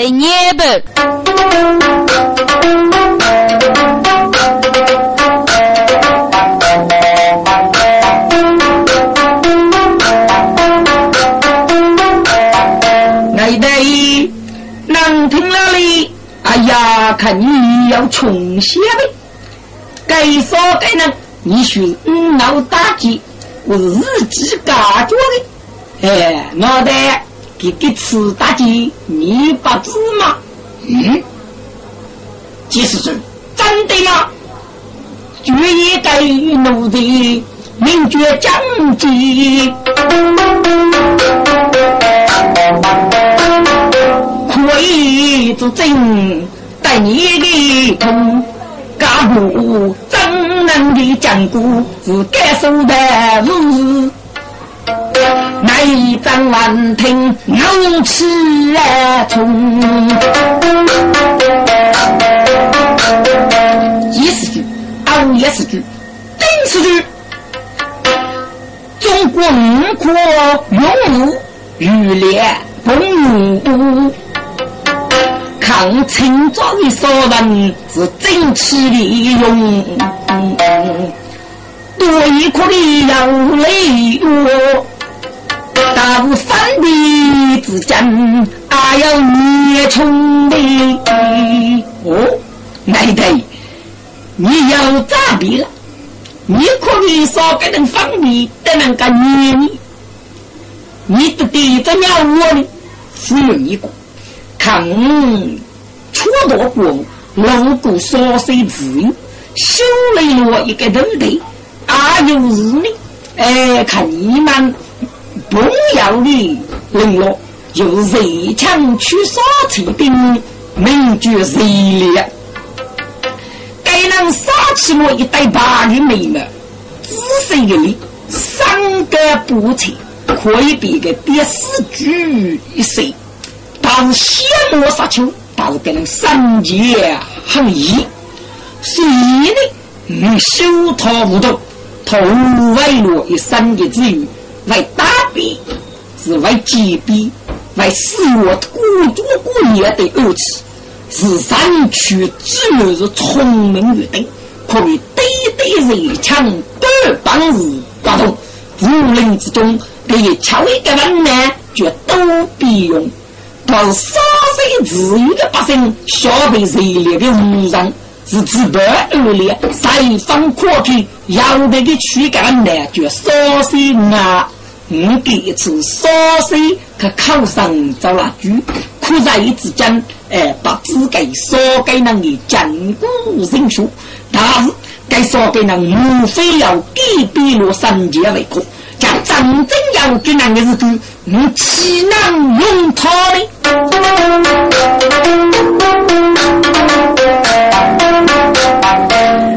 得捏不？爱得能听了哩，哎呀，看你要穷些呗。该说该能，你许脑打击，我是自己感觉的。哎，脑袋给给吃大鸡，你不知吗？嗯，即使是真的吗？决也该奴的名绝将军，可以做证，带你的痛。家父真能的讲故是该说的事，内张万听怒气冲。一是句，二也是句，丁是句。中国五国勇武，欲烈不武。抗清朝的少人是争气的勇，多一颗的要泪哟。大无反敌之间，还要灭冲的。哦，奶奶，你要咋比了？你可以说给人方便，得能干灭你。你的弟子要我呢，只有一个。看，出多过，路过少水自由，修了我一个头头，啊有日呢？哎，看你们不要的零落，就热枪去杀贼兵，名绝热烈。该人杀起我一对八的妹妹，仔细的你，三个不错，可以比个第四句一岁。当先我杀球，倒是给人三界很易。所以呢，嗯，修他无动，他无为了。一三界之余，为打比，是为击毙，为使我孤独孤孽的恶气，是山区只有是聪明与等，可以对对热枪，二帮日发动，武林之中，可以敲一个万难，却都必用。他是少水自由的百姓，消费热烈的无人，是自白恶劣，三方可品，要得的躯干呢，就少水啊！我第一次少水可考上找了句，可在一之间，哎，把资格少给那个坚固人数，但是该少给那无非要给比罗三界为可。将真正要给那个日子，你岂能用他呢？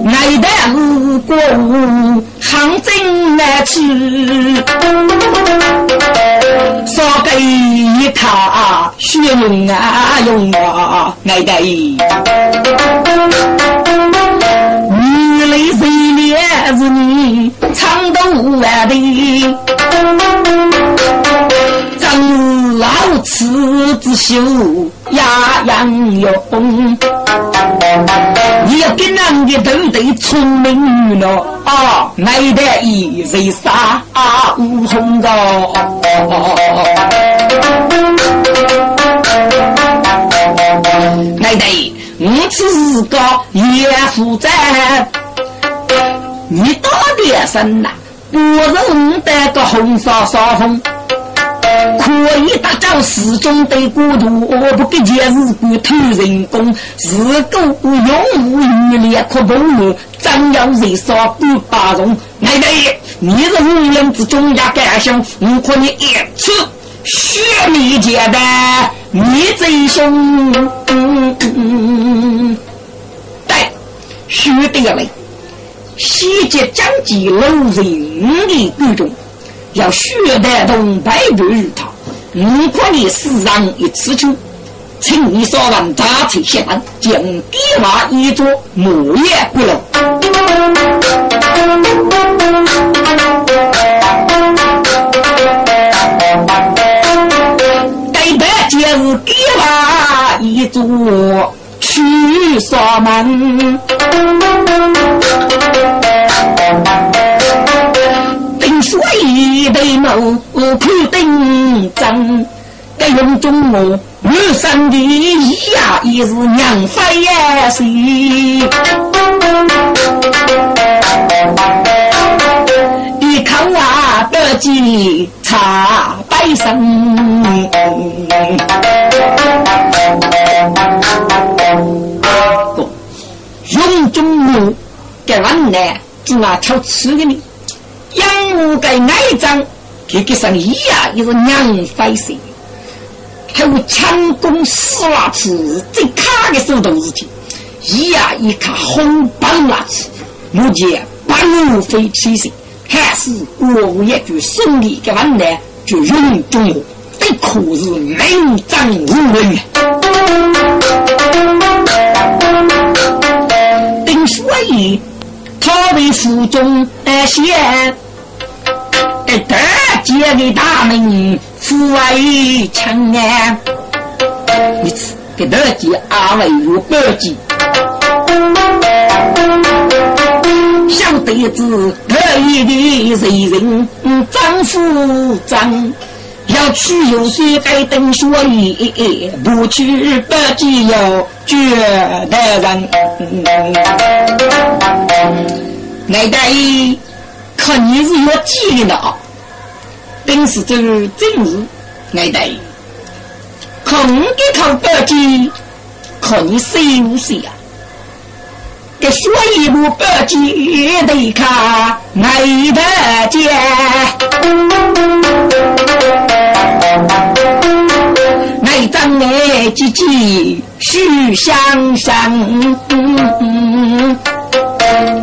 爱的是国务行政来去，少给一他血用啊用啊，爱的。女泪水脸是你长度万里，真是老痴之秀呀杨勇。你要跟人家都得聪明了啊，爱得一人杀无红的。爱得我自个也负责。你到底生呐？不是得个红烧烧红，可以打造始终的孤独。我不给钱是不偷人工，是狗永无余力可不我，真要人杀不包容。奶奶，你是五人之中也敢想，我可你一次血灭结的，你最凶。对，血的嘞。西街将计路人的各种，要血带动百步于他，五块的死上一次就，请你说完扎车下班，将地瓦一座木叶不漏。该白就是地瓦一座去锁门。定水对谋看定真，该用中我女生的呀也是娘妃呀是。一口啊得鸡茶百声，用中我给完呢，就拿挑吃的呢。养我个爱脏，给给上一呀，也是娘费事。还有强攻死拉子，最卡的手段事情，一呀一卡红棒拉子，目前半路飞起身，还是我一句胜利的万难，就用中我，这可是名正无人。丁书义，他为府中来写。得接的大门富为强啊！一次给得接阿为如百计，小得子得意的谁人张夫张，要去有谁该等说一，不去百计要绝得人。来大爷，看你是要记的啊！本是这正日来得，空的靠百计，靠你谁无谁啊？这说一部百计得看来得见，来张来几几须相生，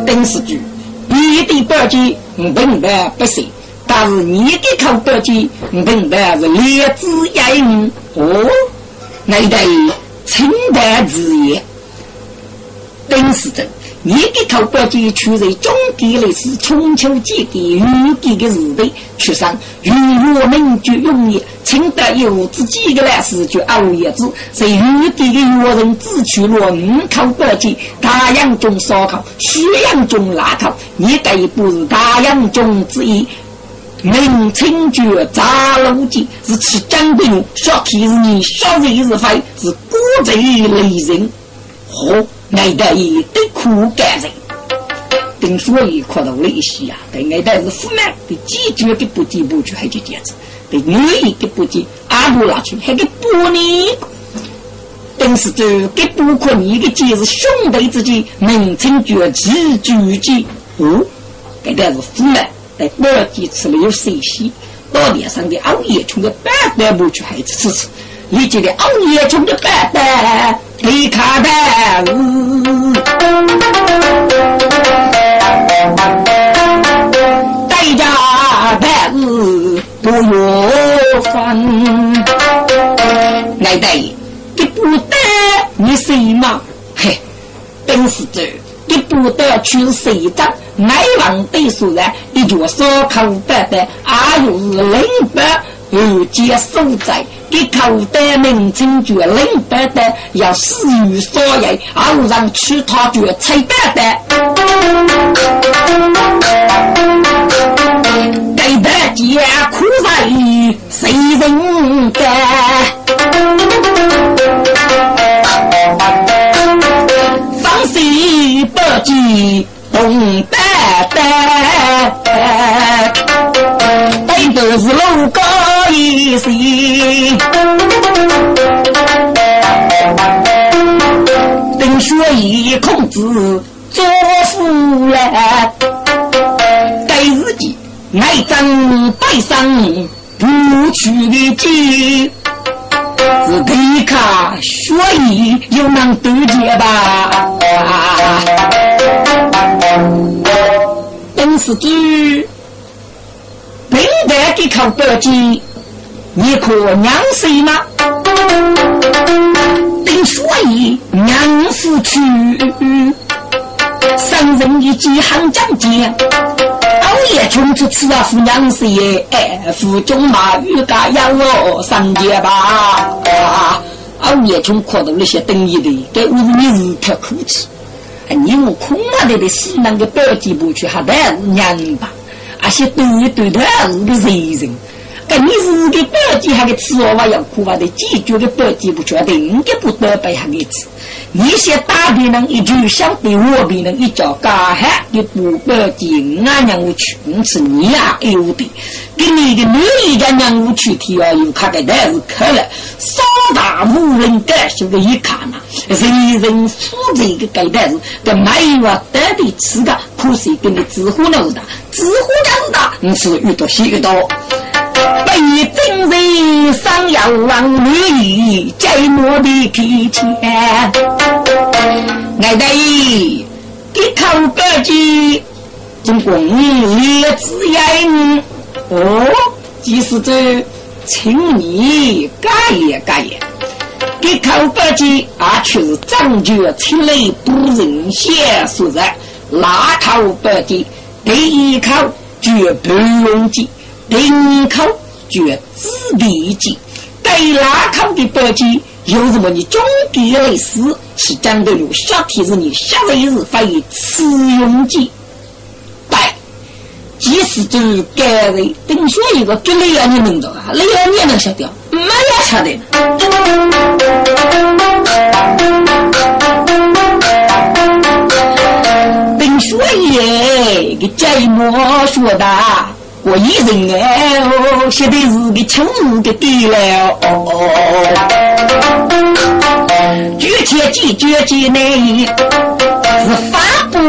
本是句，一对百计本的不行。但是你的口德基，明白是劣质言哦，那得清淡之言，本是真。你的口德基出在中地的是春秋季的雨季的时代出生，雨我们就容易清得有自己的来是就熬夜子，在雨季的月人只取了五口德基，太阳中烧烤，夕阳中拉烤，你得不是太阳中之一。明清绝杂路记是吃江兵，小提是你小贼是非是孤贼雷人，好爱得一对苦干人，等所以看到了一些啊，对爱得是富满，对几绝的不进不去还就这样子，对女人的不进阿不拉去还给不呢？等是这给不可你的既是兄弟之间，明清绝几聚集，哦，该得是富满。我几次没有水洗，到脸上的熬夜穷的板板不去孩子吃吃，你觉得熬夜穷的板板你看的，不用分，来得给不得你谁嘛？嘿，本事这。你不得去谁着？买房对数人，一脚烧口袋的，阿又是零百二接所在，一口袋名称就零百的，要死于所言，阿让去他就菜蛋蛋。给大家苦在谁人干？不计东北北，背都是路高一些。等学一孔子做夫人，对自己爱争背上不去的劲。是皮卡学艺又能渡劫吧？本是句平淡的口德记，你可娘谁吗？等学艺娘夫去，生人一记行长剑。也穷出吃啊，富娘子哎！富中马玉家养我上街吧，啊！老年穷苦的那些等于的，给我是你日头苦吃。哎，你我空啊的的西南的北极不去，还得是娘吧？而且对对他是个人人。跟你是个百几还个吃我娃要苦哇的，几句的百几不确定，应该不得百还个吃。你先打别人一句，想对我别人一叫嘎喊，你不百几，俺娘我去，你是你呀有的。给你的女一家娘我去提啊，又看个袋子开了，三大无人敢修的一看呐，人人负责个盖袋子，这没有啊，得的吃的，可是跟你知乎那么大，知乎那么大，你是遇到些个多。被真人上要往女儿寂寞的皮钱，爱得一口白鸡，总共一只眼。哦，即使这请你干也干也，一口白鸡啊，却是张觉出来不人先说的，那口白鸡第一口绝不用记，第二口。绝子弟计，该拉口的白鸡有什么？你中间类似是讲的有小提子，你下位是非此用计。对，即使就是该人，等说一个给雷阳你能懂啊？雷阳你能晓得？没有晓得。等说也给这一幕说的。我一人哎哦，写的是个秋日的地了哦。举起几举起内，是发布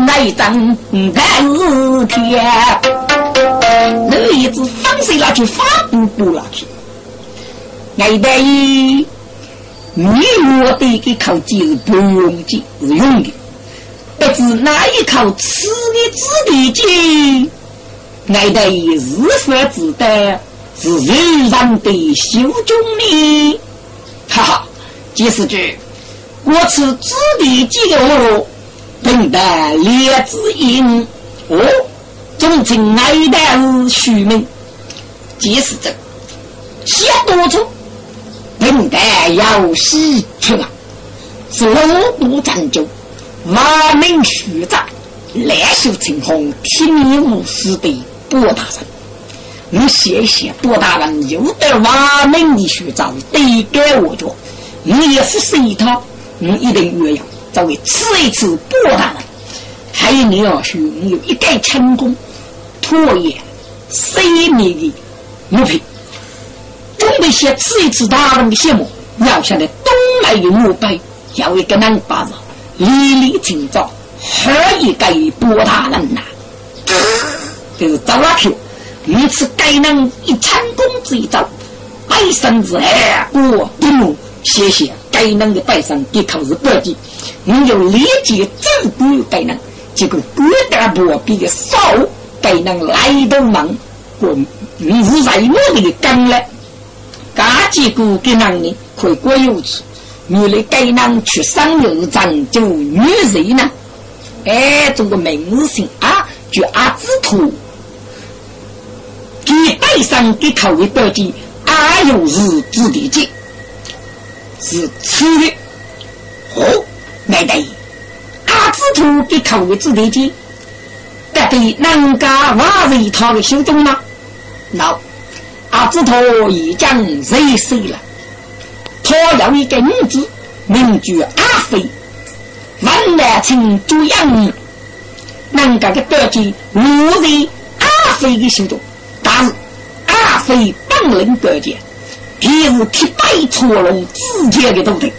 那一张大字帖。那一只放谁了去发布布了去？爱得一，你我的一口气是不用记，是用的。不知哪一口吃的字的记。爱得日色自得，是人人的修中呢。哈哈，即是句，我此子弟几个我，等待列子音。哦，总称爱得是虚名。即是这，写多处，等待要死去了，是龙不长久，万民虚长，烂袖成风，天衣无丝的。波大人，你谢谢波大人，有得完美的学长对给我着，你也是一套，你一定要作为吃一次波大人。还有你要学，你有一概成功，拖延生命的目标，准备写吃一次大人的项目，要晓得东来的墓碑，要一个人把子，历历清早，何以给波大人呐？就是找拉票，每次该能一成功这一招，百生子哎，我一路谢谢该能的百生给考是百级，你就立即正规该能，结果国家不比的少，该能来得忙，我你是在我的干了，嘎结果给能呢，可以过有处，原来该能去上有长就女人呢，哎，中国名字姓啊，就阿子图。给带上给考为标记，阿有日子的记，是吃的。哦，来得阿子图给考为子的记，得对人家瓦一套的修正吗？孬，阿子图已将人死了，他有一个女子，名叫阿飞，万难成主养，人家的标记落在阿飞的手中。非本领高强，皮是铁白错龙直接的都得，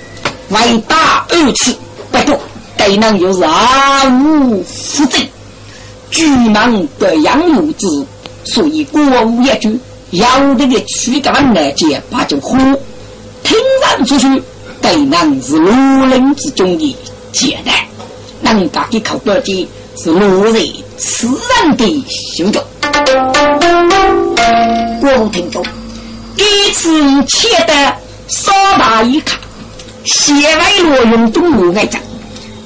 为打二次，不过对人又是毫无负责，巨蟒的养有之，所以国无一句，要得个去个万来接把就火，听上出去对人是罗人之中的简单，人家的口标记是奴人私人的修正。我听众，这次切的稍大一看，写外罗用中路来讲，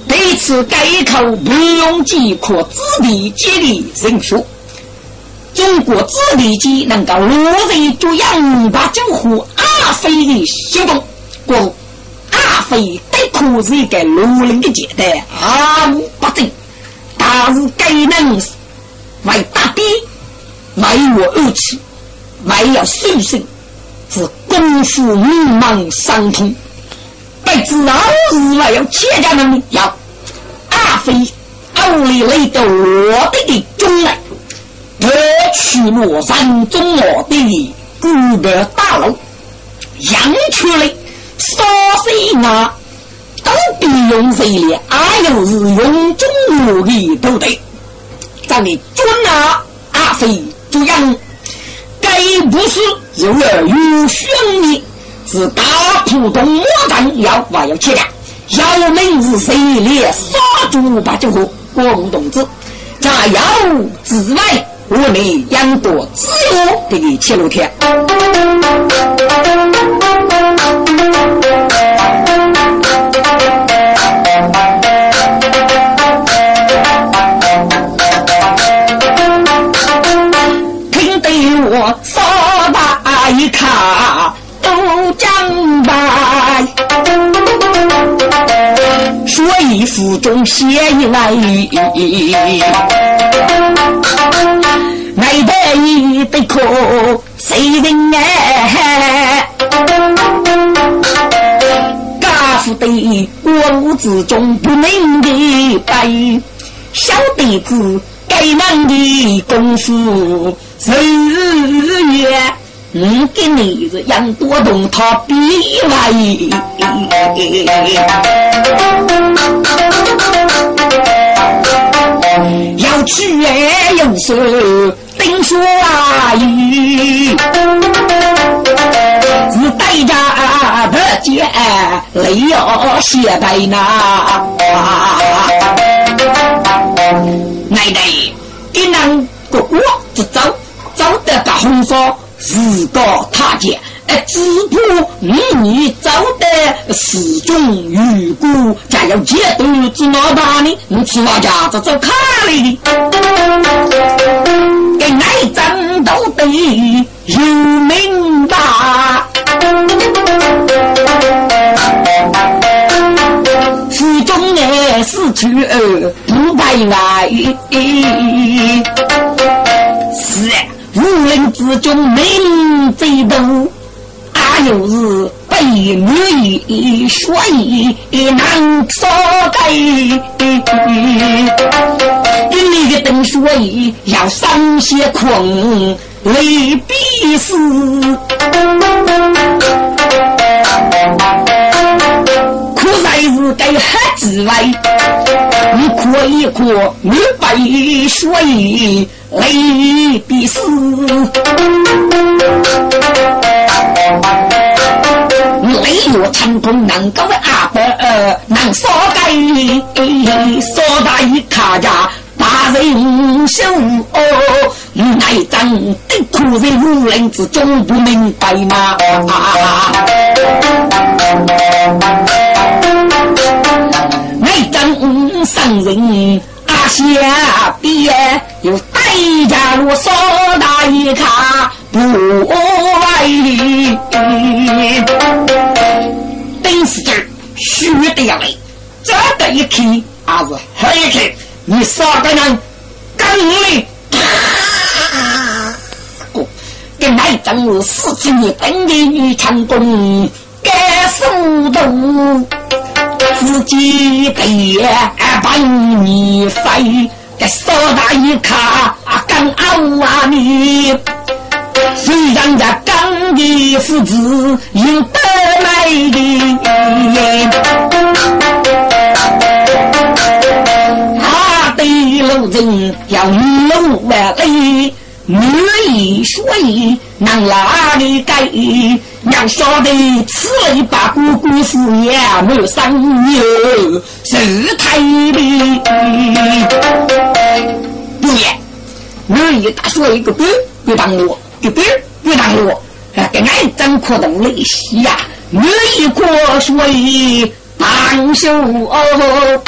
这次改口不用即可子弟接力人数，中国子弟机能够落在中央把救护阿飞的行动，过阿飞得可是一个罗林的简单啊，不对，但是该能为大爹，为我而起，为了孙生，是功夫迷茫伤痛，不知道是为了千家人要阿飞奥利雷的我的的中来，夺取罗山中我的古白大楼，扬出来。少谁拿都比用谁了，俺又是用中国的都得。咱的军啊，阿飞这样，该不是有儿有兄弟，是大浦东莫战要还要切的，要命是谁来杀猪把这个广东子，炸药之外，我们养多自由的七六天。说一腹中写一来，来得一得可谁人哎？不得我之中不明的白，小弟子该难的功夫日月，我给你是杨多动他比来，要去哎有事。听说啊，雨是带着的剑，泪要血白呐。奶奶，你能哥哥就走，走得大红烧，自告他见。哎，只怕你你走得始终如故，家有几多子老大呢？你吃哪家子走卡来的？给哪张都得有名吧？始终哎是去不白爱，是无人之中名最多。又是被女一说一难说改，跟你的邓说一要上些困，未必是。可在是该黑之外，你可以可你被说一未必是。雷若成功能够阿伯能烧盖，烧大一卡家大人手哦，内脏的苦在无人之中不明白吗？脏伤人阿下边又带家我烧大一卡。不爱你，等死劲儿，虚的呀嘞！这个一看还是黑一看，你啥个人？刚嘞！哥，跟来正是四你本地女强攻，该速度自己得帮你飞，给少大一卡，刚傲啊你！虽然这刚的父子有得来的，他对路人要路万里，女一说一能哪里改？要晓得此类八姑姑是也没有生有是太平。不也，女一大说一个不别当我。一边别当我，给俺真可动泪洗呀！我一过水当手哦，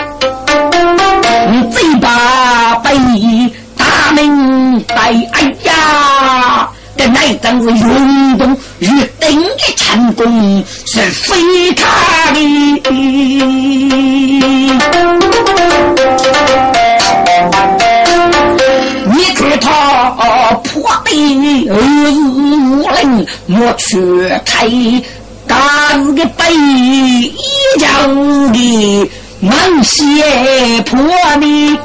你嘴巴被大门带，哎呀，给俺真是运动玉鼎的成功是非他的。你看他破的二五零莫去开，大日的背一家的。满血破的，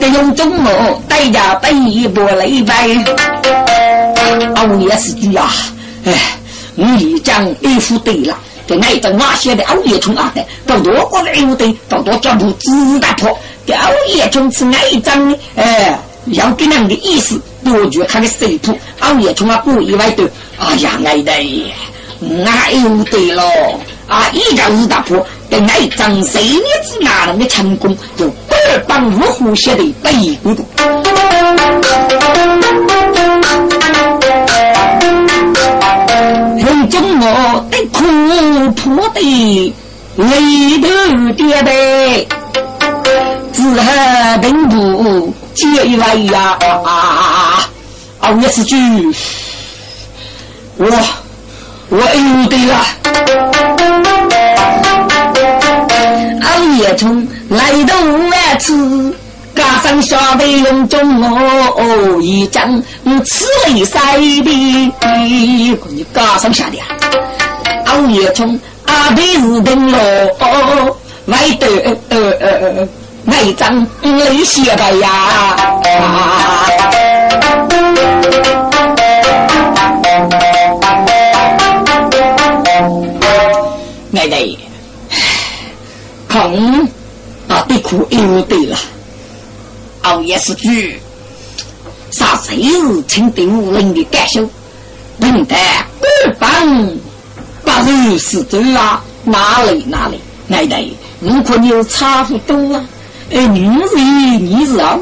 得用中路代价背一波雷败。熬夜是句啊，哎，我已将衣服对了，给挨着瓦些的熬夜冲啊的，到多过来不对，到多脚步自打破，给熬夜冲是挨张的，哎，要给人的意思，多觉他的水土，熬夜冲啊不意外的。哎呀，爱的，爱有的喽！啊，一个五大婆，跟爱张谁女子哪能的成功，就二帮五虎写的背骨头。人中我的苦破的泪头爹的，只恨并不结来呀！啊，也是句。我我有的了，熬夜从来到万次，加上下辈用中哦一张此类赛的，你加上下的熬夜从阿辈是等咯，外头呃呃那一张泪血的呀。奶奶，空啊，的苦又对了，熬夜是句，啥谁是清定无人的感受？等待官方八日是真啊，哪里哪里？奶奶，如果你有差不多啊，哎，你是你是啊，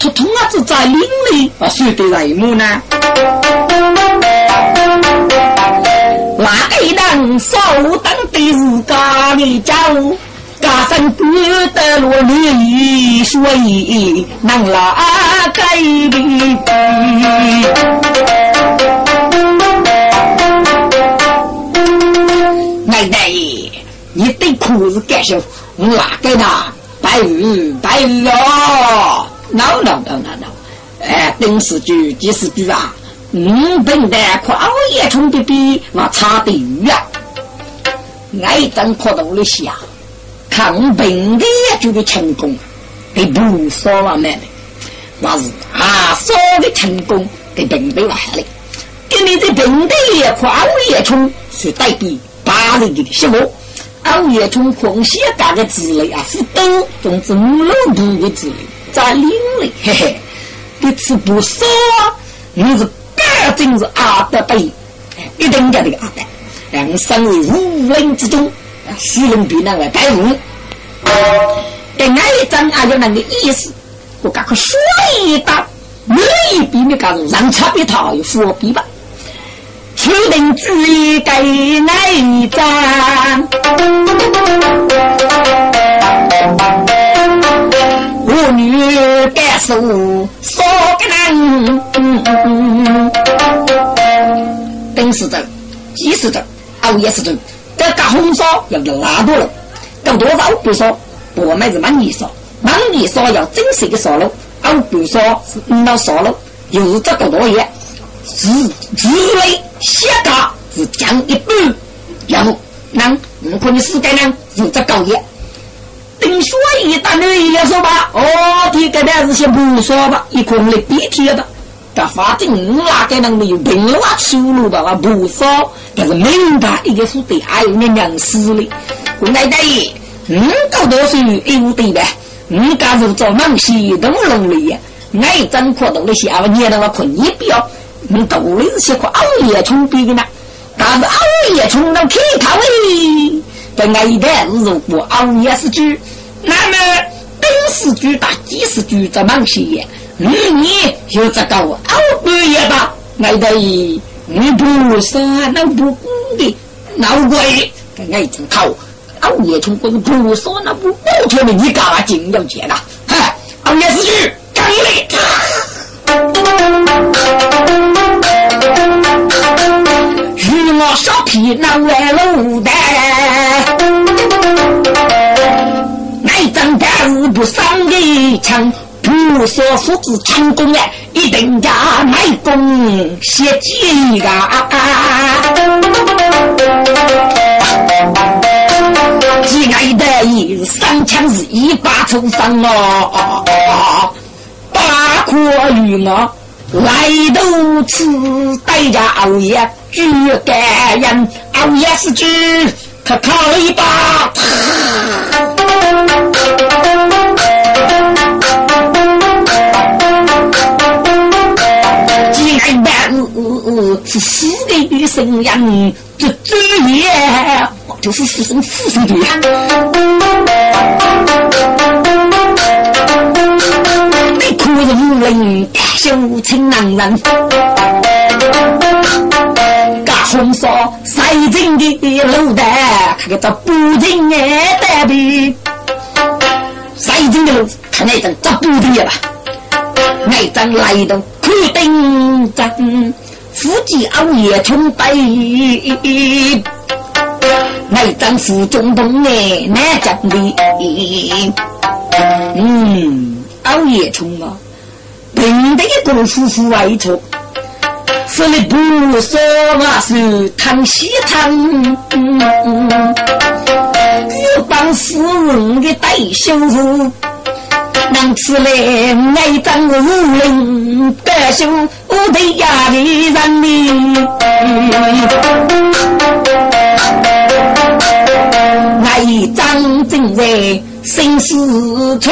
他通啊子在领里啊，谁的内幕呢？那一当首当的是家里家务，加上孤得落女，所以能拉改的。奶奶，你对裤子干什我哪个呢？白玉，白玉哦！no no no no no，哎，电视剧、电视剧啊！嗯，本来可熬夜冲的比那差得远，爱真可到了下，看本的就的成功，给不少了妹妹，那是啊少的成功给本的来了，给你这本的也可熬夜冲是代表八人的什么？熬夜冲空些干的之类啊，是都总之五六度的之类，在领里嘿嘿，你吃不少啊，你是。这真是阿德辈，一定叫这个阿德，让身为武林之中，使人比那个盖武。跟那一张还有那个意思，我赶快说一道，每一笔你告诉让差别他有佛笔吧。确定注意给那一张。我女感受少个人，本是真，即是真，熬夜是真。这搞红烧要拉多了，搞多少不说，我们是满意烧，满意烧要真实的烧肉，熬不烧是老烧肉，又是这个多盐，是滋味下嘎是降一半，然后那如果你死该呢，是这高盐。丁说一大女也说吧，哦，这个那是先不说吧，一空的鼻涕的，但反正哪个人没有病了出路吧，不说，但是明白一个是对，还有你娘死的，我奶奶，嗯，搞多少有对呗，嗯，干是做梦西都容易，爱真可到了下午捏到我困一表，你，到底是些块熬夜冲逼的呢，但是熬夜冲到天靠诶。本来一代如果熬夜是猪，那么本是猪大，几是猪在忙些。你你有这个熬半夜吧？爱得你不说那不公的闹鬼，跟爱真靠熬从过是不说那不不出来，你干嘛紧要钱呐？嗨，熬夜是猪，干与我少皮那外路的，爱张大日不上的枪，不说父子成功哎，一定家卖公写几个。几爱的三枪是一把抽伤哦，八国与我来都此代价熬夜举感人，熬夜是举他靠一把。几爱的是死的女生呀，这罪孽。就是死生死生的呀！你苦人人，羞情难忍。红烧塞进的卤蛋，看个这不进眼蛋的。塞进的卤，看那张这不进吧？那张来的苦丁真，夫妻熬夜冲杯。那张府中东哎，难讲的。嗯，熬夜冲啊，平的一个夫妇外出，说的不说那是汤西汤。一帮妇人的。带袖子，能吃来那张无人带袖我的。压力人呢。一张正在心思处，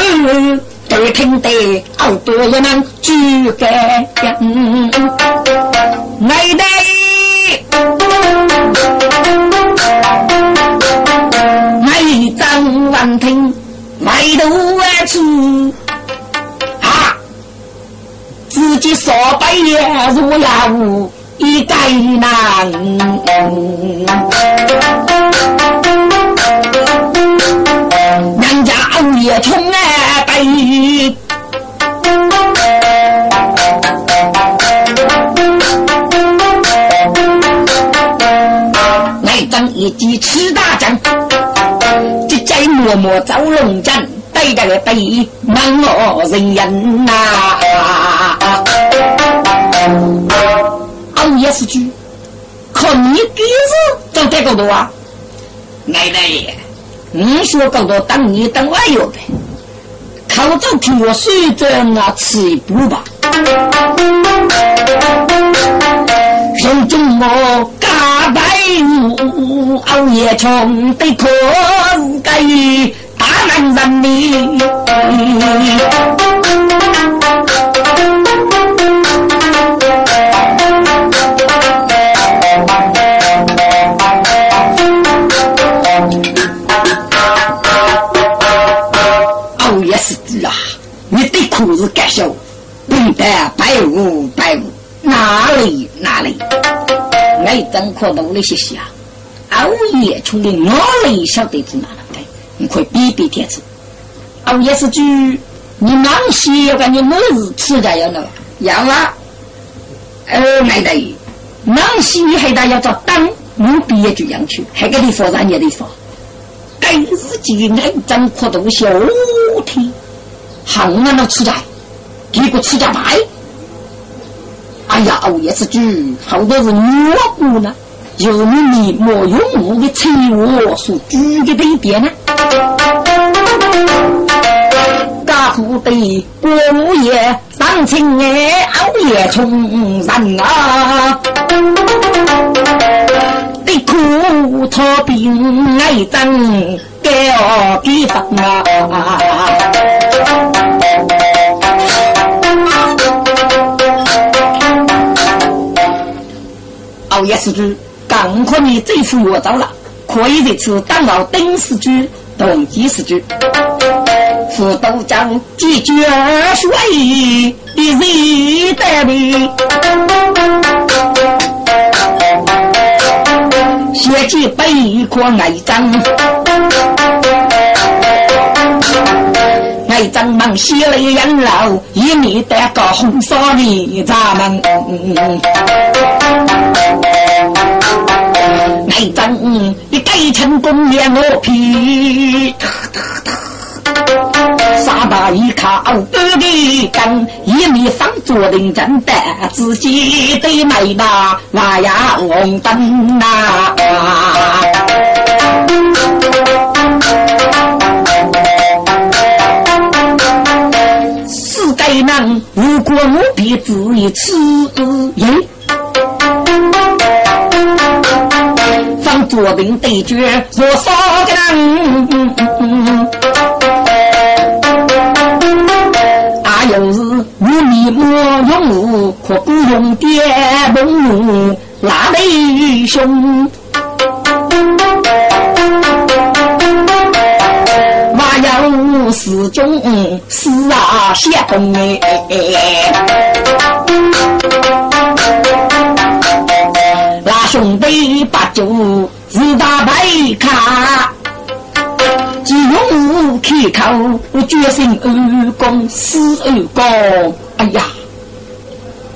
都听得好多人们举个人，来得来一张万听，来头万去啊！自己说白也如老一个难。人家熬夜冲啊背，张一记吃大将，这在默默走龙阵，对着个背难我人人呐。熬夜是句，靠你鼻子走这个路啊，奶奶。你说更多当你当我有呗，朝着听我随着那吃一步吧。人中我嘎白舞，熬夜穷得可该大男人哩。裤子干笑，笨蛋白无白无，哪里哪里？爱张可努力学习啊！熬夜冲的哪里晓得是哪能的？你可以比比天子。熬夜是句，你忙些要把你每日吃的要了，要啊！呃，爱的，忙些你还得要找当，你毕业就养去，还给你发让你的发。该日记爱张可努小天。好那么吃的，结果吃家败。哎呀，熬夜是猪，好多是蘑菇呢，有你莫用我的菜我所煮的这点呢。大户的过夜上青哎，熬夜冲人啊，的苦草病来整。给地方啊！熬夜时局，刚可你这副药到了，可以在此当熬丁时局、冬季时局。副都将解决水的人得的，写起背过挨张。张忙写了养老，一面带个红纱呢，咱们。内张一改成公爷我皮。傻大一靠二的根，一面上坐定正的，自己得买那那呀红灯呐。世界人，如果我别自一次，耶，坐定对决，我少个人。又是无米莫用武，可不用爹梦武，拉弟兄。我要四中四啊相公哎，兄弟把酒自打白卡。只用开口，我决心二公死二公。哎呀，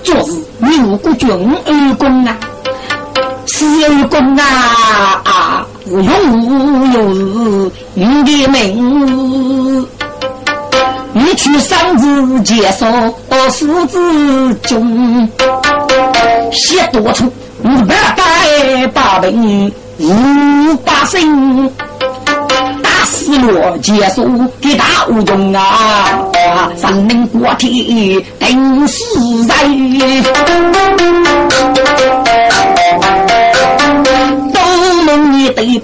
昨日牛国军二公啊，死二公啊啊！是永又是你的命，你去上子接受我父子中，写多出五百代八兵五八星。失落结束的大无用啊！生命过体定死在，都梦你对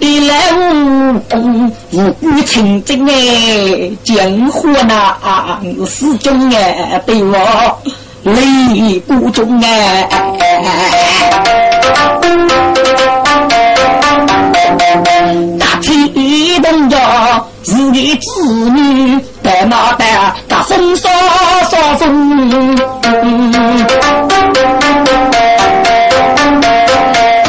对来无功，无辜情真哎，江湖那始终哎对我泪不中哎。大天动着自己子女，白脑袋大风扫扫风，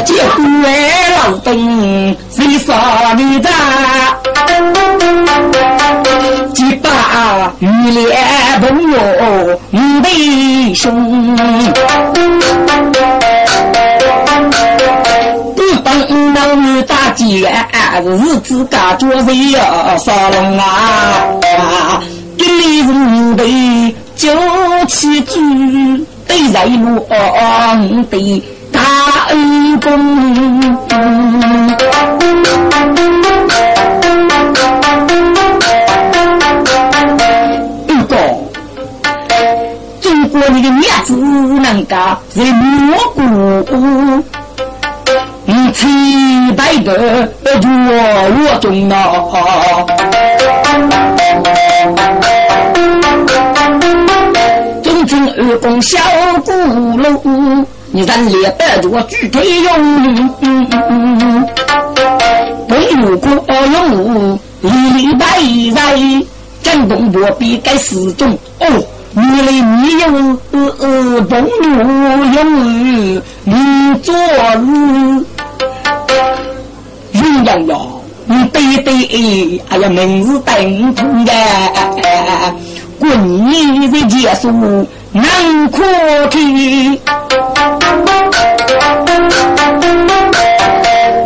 结婚老登谁杀你的？把玉莲朋友五弟兄。大姐，日子干着谁呀？沙龙啊，给你是五辈九七祖，对人路的大恩公。你的面子能够在蘑菇。七百个月月中啊，中军二公小鼓楼，你咱列百着举腿用，东吴国用一礼拜在，江东伯比该四种哦。你的你有呃东吴用你做日。鸳鸯呀，你对对，哎哎呀，名字等同的，滚你的结束难可听。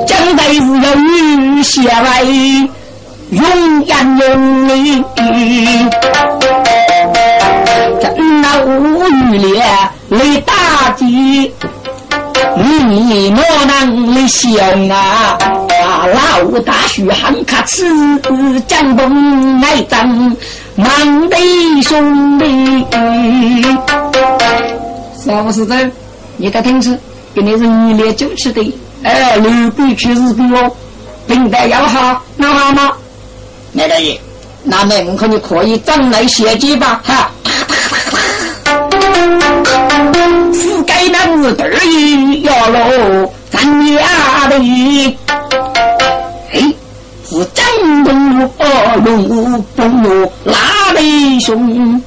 将来是要女下来，永远用你，真那无语咧，来大吉。你莫能来想啊！老大叔很客气，江东爱争，忙得兄弟。啥不是？你的同志，给你是一列就吃的。哎，刘备去日本哦，领带要好，那好吗？那大爷，那门口你可以整来写几吧？哈。是该男子得意要喽，咱家的哎，是江东哦，龙凤哟，拉的凶，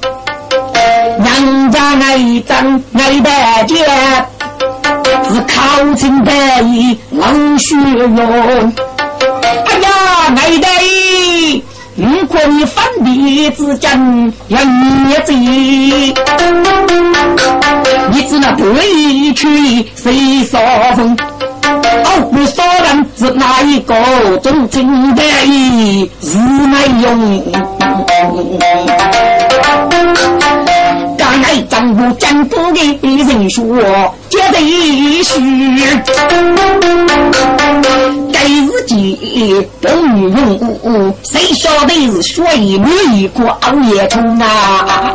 娘家爱张爱大姐，是靠近白衣冷血哟，哎呀，爱的如果你分别之间要孽罪，你只能背去谁说风？哦，不说人是哪一个？忠情的义是没用。刚来丈夫江府的人说，接着一句，该日记不用，谁晓得是学一女一个熬夜虫啊？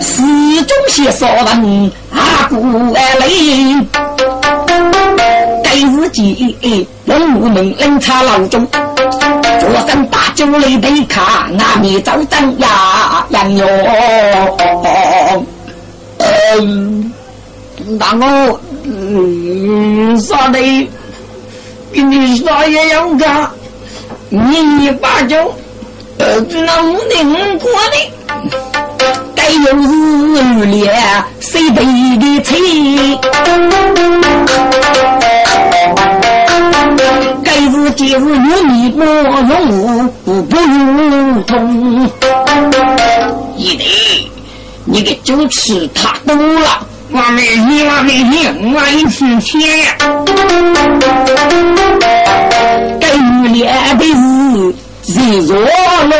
始终写说文阿古来，该日记文武能冷茶老中，桌上把酒来杯卡，阿弥早灯呀杨哟。嗯，那我嗯说的跟你说也要干，你把酒呃那我能过的。该有日烈谁背的吹？该是今日有你不用不不如同。一弟，你的酒吃太多了，我没你我没你，我一分钱。该日烈的是谁弱了？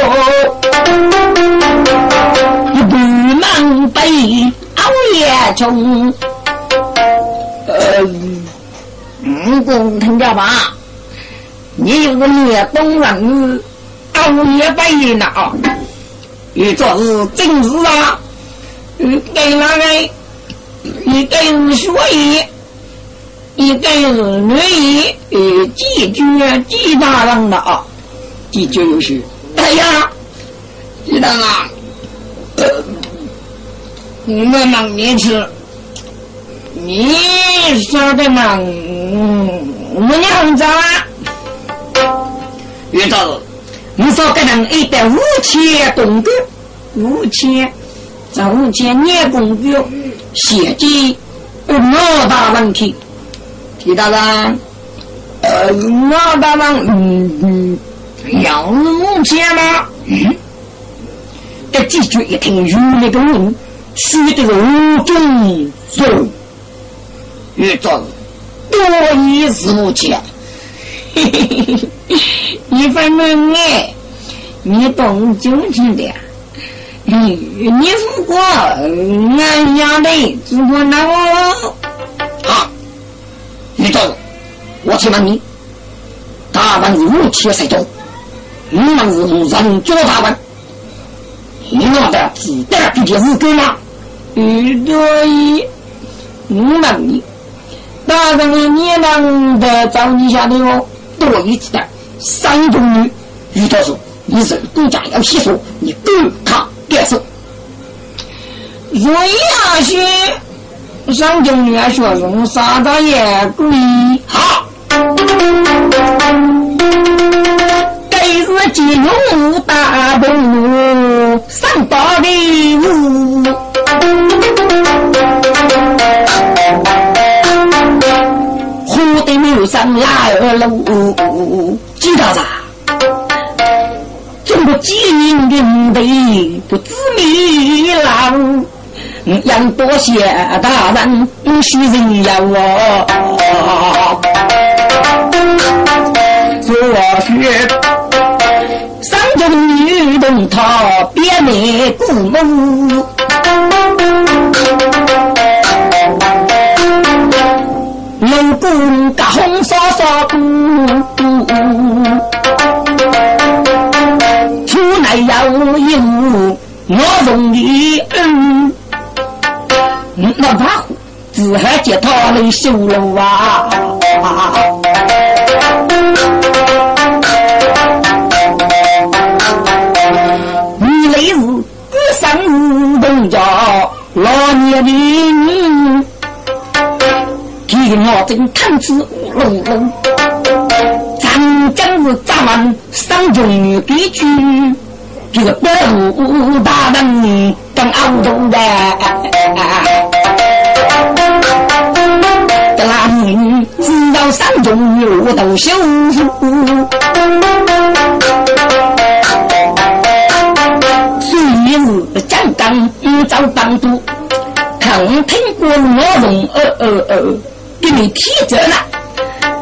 南北。熬夜中，呃，五公听着吧，你有个灭东人熬夜背呢啊，你这是正事啊，你给那个，你给是学医，你给是女医，呃，几句几大人的啊，几句有序。哎呀，几大人。我们忙你吃，你说的嘛？我娘子啊，遇到你说给人一百五千铜币，五千，这五千年工具，现金有老大问题，听到了？呃，老大人，嗯嗯，要五千吗？嗯，这几句一听如那个人。须得五种肉，玉状多一四钱。嘿嘿嘿嘿，你反正爱，你懂就是的。你你如果俺家的如果那我啊，玉状，我去问你，大王是五千谁中？你们是人做大王，你们的子弹比的是够吗？于多一，我问你，大人的年郎的找你下的哦，多一子弹，三种女。于教授，你是国家要洗手，你给他也是。瑞亚学，三种女学生啥大也贵。好，大人许人呀我。昨日三中女童他别灭故梦。他来修路啊。你那是不生东家老年的。我正探子隆隆，长江是咱们上中女的居，这个保护大人跟熬中的，跟俺们知道上中女我都修。虽是江刚遭帮助，肯听过我龙二二二给你提着了，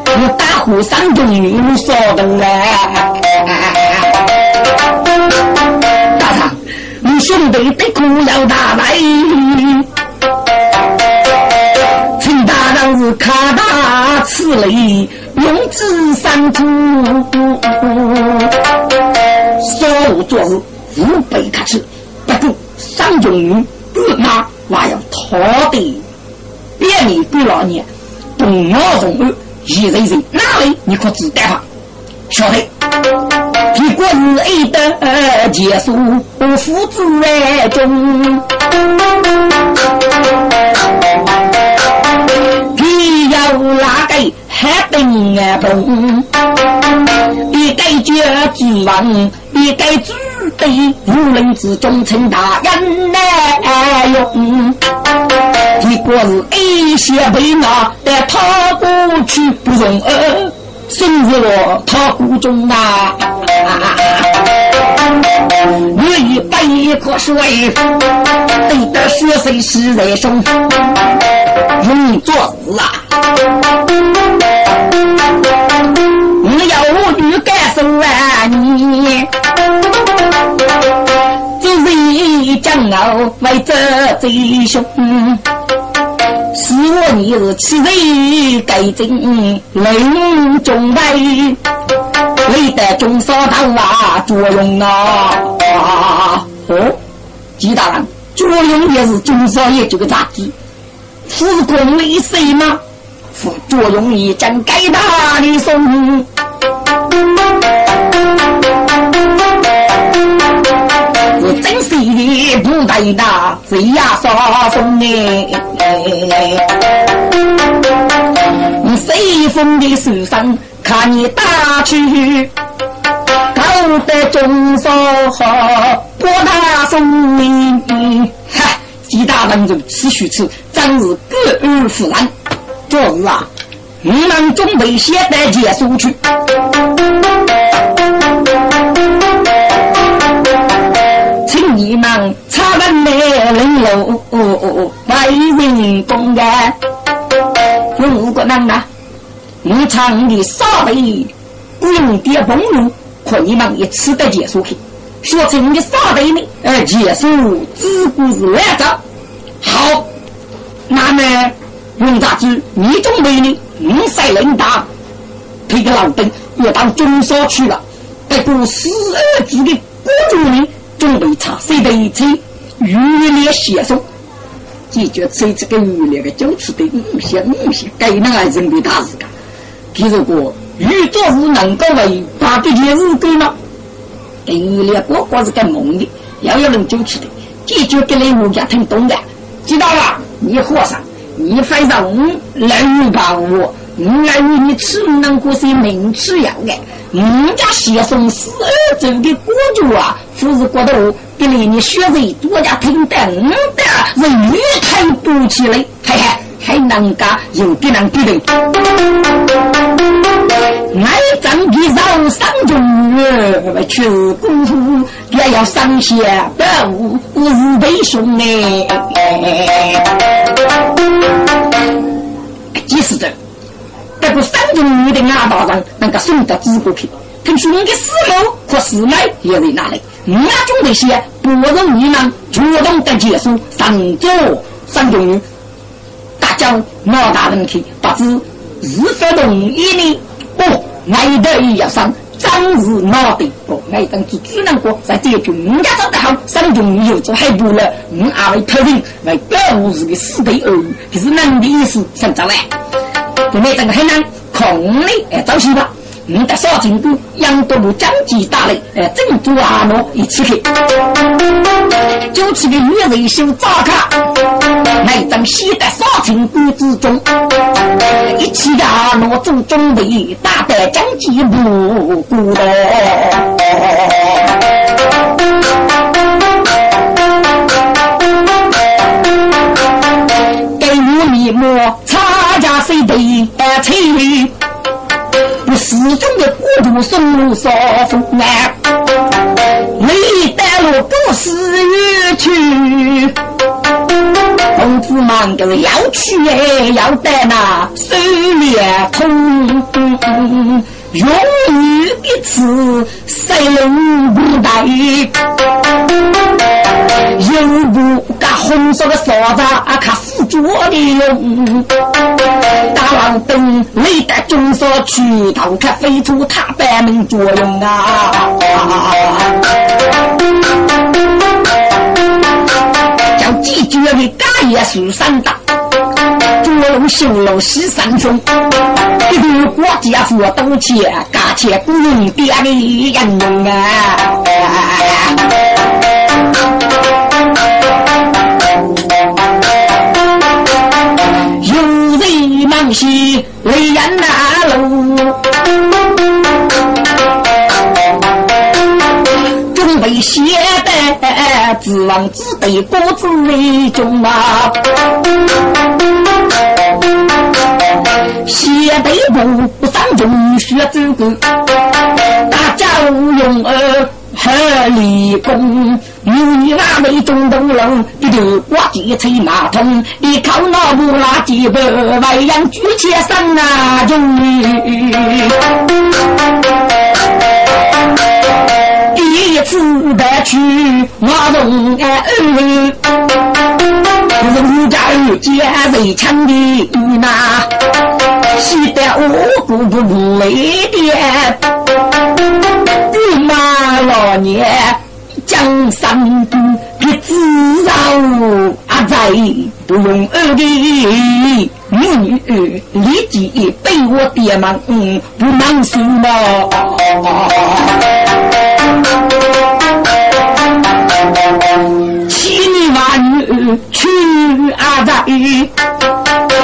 我大虎山中有说的啊，用之三途。所务做事无备可施，不过三中女立马还要讨得别你给老娘动脑动耳，一人人哪里你可知道吧？晓得，一国是 A 的结束，父子爱中。哪个还等啊动？一该绝之王，一该主对无论之中称大人来用。一个是 A 些被拿，但他不去不容儿，甚至我他不中啊！我一百一棵树，对得血水是在胸，容易做啊！我要与感受啊你，这是将我为这贼凶。是我你是欺人该正冷中外，为得中少当啊作用啊！哦，纪大人，作用也是中少爷这个杂技，是功力谁吗？副作用一将该大的送。真是的不带大，谁呀杀风哎！随风的树上看你打去，搞得中少好博大风云。哈，几大人如此许此，真是隔而复然。昨日啊，我们准备先带结束去。你们差人来领路，为人公干。如果能啊，你唱的少辈不用点风流，可你们一次的结束去。说成的少辈呢，呃，结束只顾是乱着。好，那么用咋子？你准备呢？五岁领导，推个老邓要当中少去了。不过十二级的国主呢？准备茶水的一车，预列写送，解决这这个预列的酒池的五些五些该那个人的大事干。譬如说，预做事能够为把这件事干了，预列不光是个梦的，要有人酒池的，解决给你物家听懂的，知道了？你和尚，你非让我来把我，我来与你吃能过些名吃药的。人家先生十二州的国主啊，不是国头，给你你学人多加听得，我的人越看多起来，嘿嘿，还能干有给人比的。爱争的绕三中，去功夫也要上些百物，是弟兄呢。几十州。这个三中女的阿大人能够送到几个去？听说你的师母和师妹也在那里。我中那些不容你呢主动的结束上座三中女，大叫老大人去，不知是否同意呢？哦，挨得也要上，真是闹的哦！挨当只只能过在这句，人家做得好，三中女有做还不了。我阿位头人为保护自己死的儿女，就是能的意思，想着嘞。就那这个很难空的哎，早些吧。你的少成都杨都部将计打擂，哎，整住阿诺一起去，就去个女人修扎卡，那张写在少成都之中，一起阿诺做准备，打得将计不顾的。给我密码。家谁的妻？四中的孤独松露少风啊，你带路不思远去，公子忙个要去哎，要带那手连通。用玉的刺，谁能不带？有不个红色的扫子，啊，看辅助的用。大王等雷得中所去，头看飞出他百名作用啊！叫几句的家业树三大。龙修龙西山中，一个国家富多钱，家钱不用爹的人用啊！有人忙西为人那带，指望只得国子为重啊！写对不上中学走个，大家无用儿和理工，女娃没中东龙，一头挂几吹马桶，一靠那不拉几百，外洋举起上那中第一次的去我中儿。人家二家人抢的那，喜得我姑姑不累点。爹妈老年江山多，别自饶阿仔不用二的，女女立即被我爹妈不能收了。去阿仔，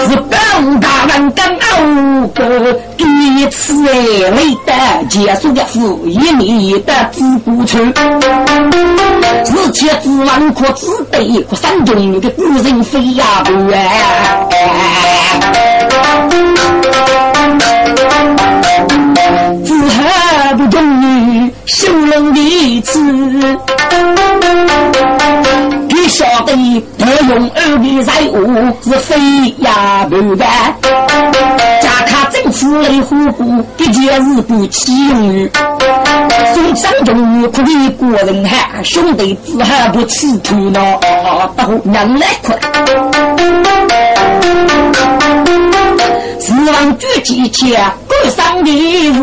是高大人跟傲哥，第一次哎累得结束的是一年的自古村，自且自万可自得，山中的古人飞呀不哎，自何不中修龙的词。晓得不用二的财物是飞呀不干，家卡政府雷虎虎，一件事不起用于。送上中可以过人海，兄弟只好不吃土呢，不娘来快。指望举几千过上的日，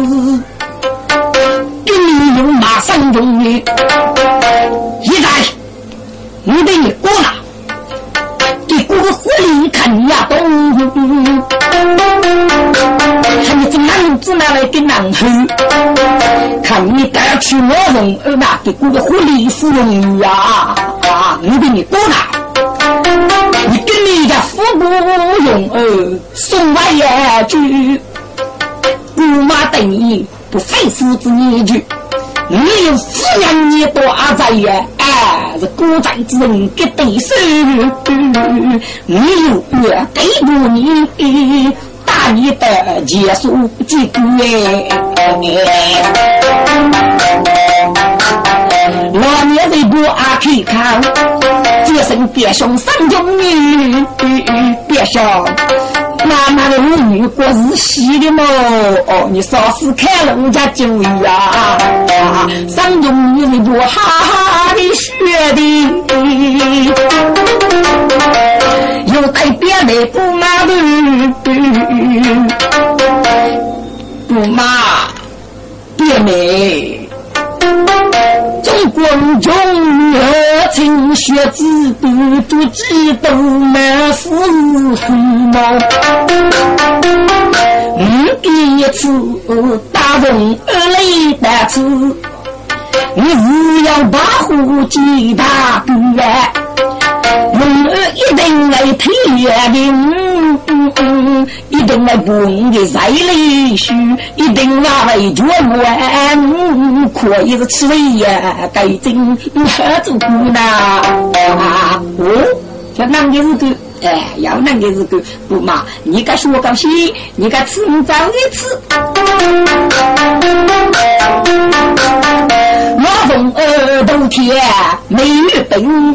给你用马上用的，一来。我对你过了，给过个狐狸看你呀，懂？看你怎么子拿来给难喝？看你带去我用儿嘛，给过个狐狸芙蓉呀！啊，我对你过了，你给你家富姑用儿送外野去，姑妈等你不费事子你去。你有抚养你多仔呀？哎，是古代之人给对手。没有我对不你打你的结束几个。年人不阿可以看，这身别兄三中女，别兄。妈妈的儿女过日喜的么？哦，你少时看人家酒呀，上中女不哈哈的学的，又带别的不妈的，不妈，别妹。中国中热情学子都都知道那是什么？嗯，第一次打中二雷的次，你只要保护其他的人，一定来体谅一定来帮的在里须，一定要来绝缘，可以是吃呀，该真何足顾呢？啊，哦，叫哪个日子？哎，要哪个日子不嘛？你该说高兴，你该吃早点吃。我奉二头天，美女本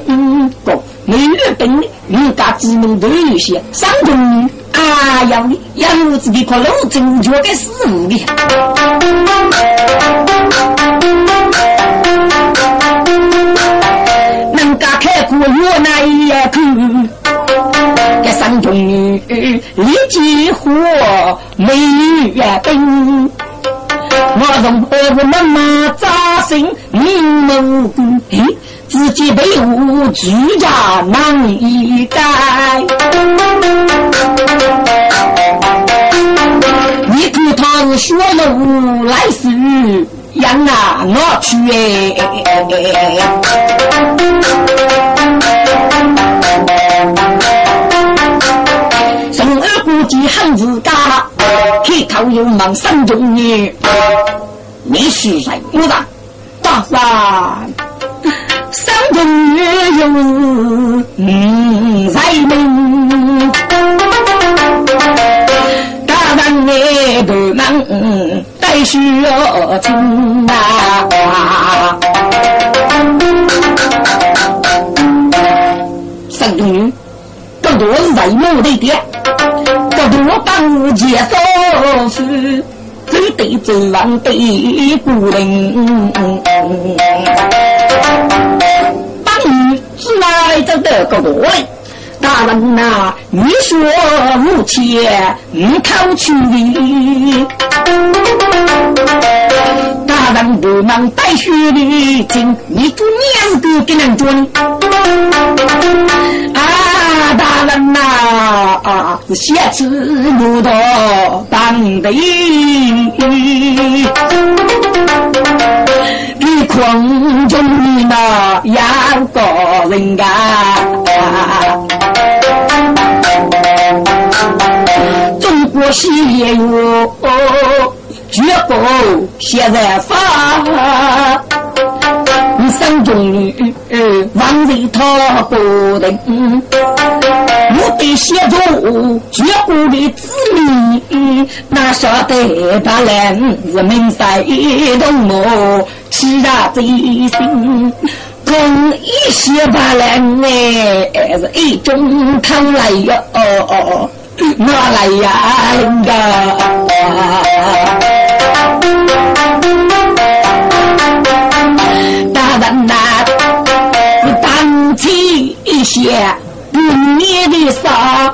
国，美女本人家知名都有些，上中女啊，要的养子的可路真就该死的。人家开过我那一口。这三中女立即火，美女也等。我从儿子妈妈扎心明目顾，自己被我居家难一待。你看他是说无来时，让啊我去哎。估计很自家，开头又忙三中女，你是谁？我的大，三中女又嗯在门，大人你不忙，得需要听啊。三中女，更多是在门的点。我当接手是走对走完对古人，这个个多嘞？大人呐，你说无钱唔靠去大人不忙带学的经，你做娘个给人做啊，大人呐，啊，是写字木头当的，你空中的那要个人家。中国西游，绝不现在发。三中女，王瑞他不等，我得协助绝不的子民，哪晓得把人是民在动魔，欺诈贼心，共一些把人哎是一种偷来哟，我来呀！一些不灭的杀，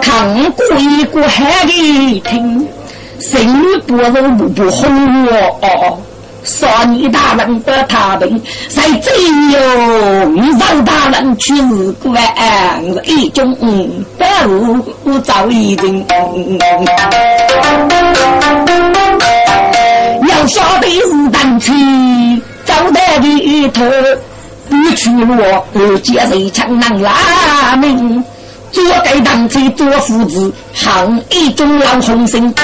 看过一个海的听，生女不如不不红哦。少年大人的他们，谁真有让大人去日过是一种不如早已经。要晓得是当初走的一头。你去我二姐谁强能拉命，做给当妻做夫子，行一种老红心。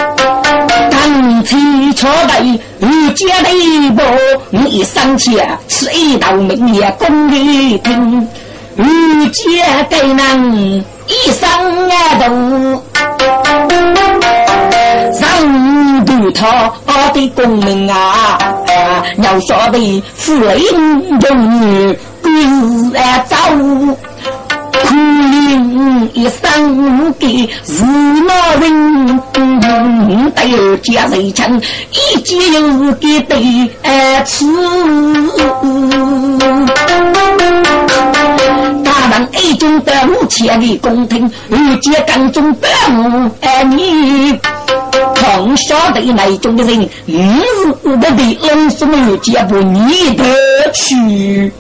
当妻错对二姐的一步，你一生气是一道命也公的听。二姐给人一生爱度，上对他的功名啊，要说的夫人中。日来走，苦命一生的是那人，得有家人强，一见又给对吃。大人爱中的五千的宫廷，遇见刚中的母爱你。从晓得那种的人，嗯，我的龙是没有见过你的去。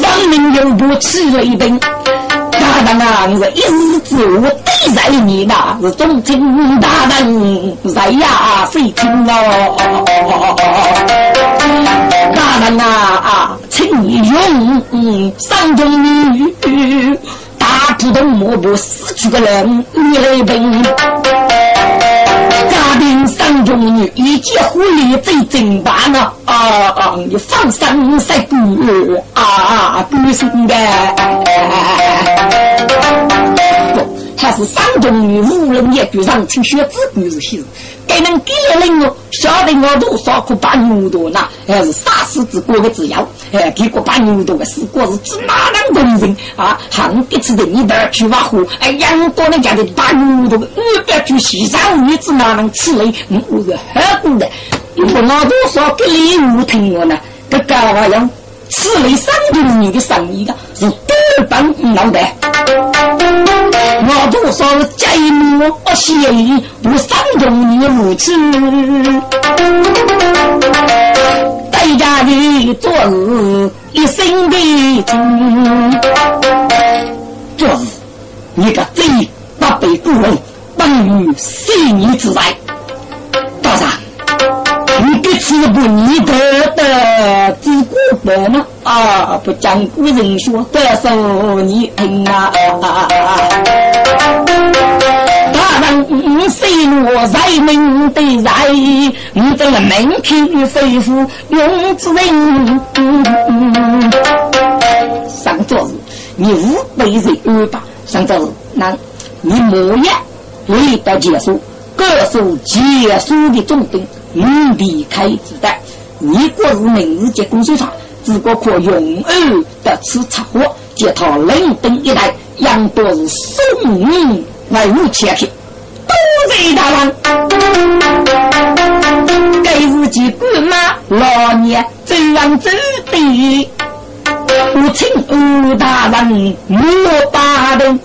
方明又不吃雷兵，大人啊，是一日之物对在你那，是忠臣大人在呀，谁听哦？大人啊，请你用三中女。普通莫不死去个人，你来奔。家庭三中女，一结婚离最正办呢。啊啊，你放心晒不啊，不行的。不，还是是山中女无论也举上请学子女是些能给了人哦，晓得我多少可把牛多呢？还是杀死之国的之要？哎，给个把牛多的死国是指哪能公人啊？行一次的一袋去挖货，哎，杨过那家的把牛多的，二百句西山女子哪能吃嘞？我是很过的，如果我多少给礼物听我呢？这个玩意此类三中女的生意啊，是多半脑袋。我多少家母不嫌疑，我三中女如此。在家里做事一心的精，做事你个贼不被故人，等于死你之灾。大人。你的吃不你得的自古白吗？啊，不讲古人说得说你听啊！大人虽我在民的人，你这个门庭非富庸之人。上座日，你五百人二百，上座日，那你莫言未到结束，各守结束的重兵。你离开子弹，你国是明日结工收场，如果可永远的此策划，接讨冷登一代，杨多是送你来无前去。多谢大王。该日记官马老年走完走的，我请吴大人莫把灯。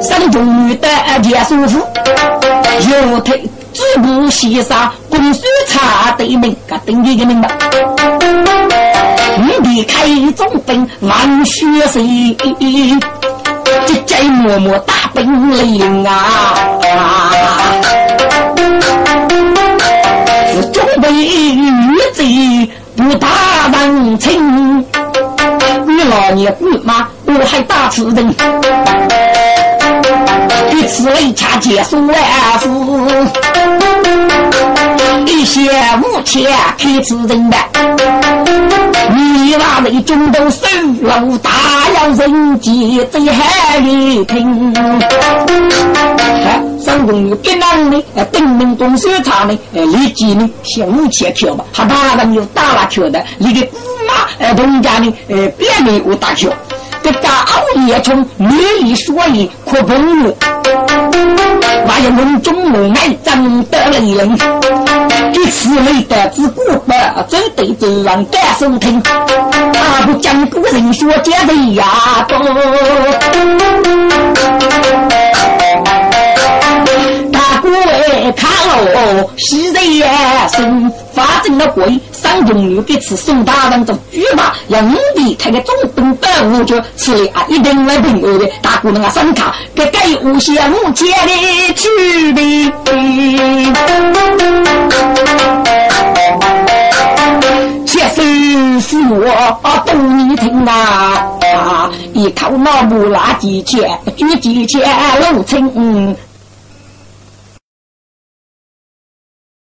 山中的结束处。腰腿举步西上，公孙差对门，个等你个门吧。你离开中兵万血谁？这这默默大本领啊！是中兵女贼不打人情，你老爷子嘛，我还打此人。此为恰结束万事，一些无钱开此人的，你那内中都收了，大要人杰最害你听。上公有别人呢，登门动手查呢，立即呢向无钱跳吧，还打人有打了跳的，你的姑妈呃同家呢呃别人我打跳。这大叶虫美丽所以可不用，万一梦中我爱真得了人，这此类的自古不走对走让感受听，他不讲古人说讲的呀多。看喽，喜人也生发正的鬼，上中女给吃送大人做猪吧，要五弟开个中东的五角，吃了啊一定来平安的，大姑娘啊上卡，给给无限无间的去的。且说是我多你听啊，一口老母拉几钱，举几钱老青。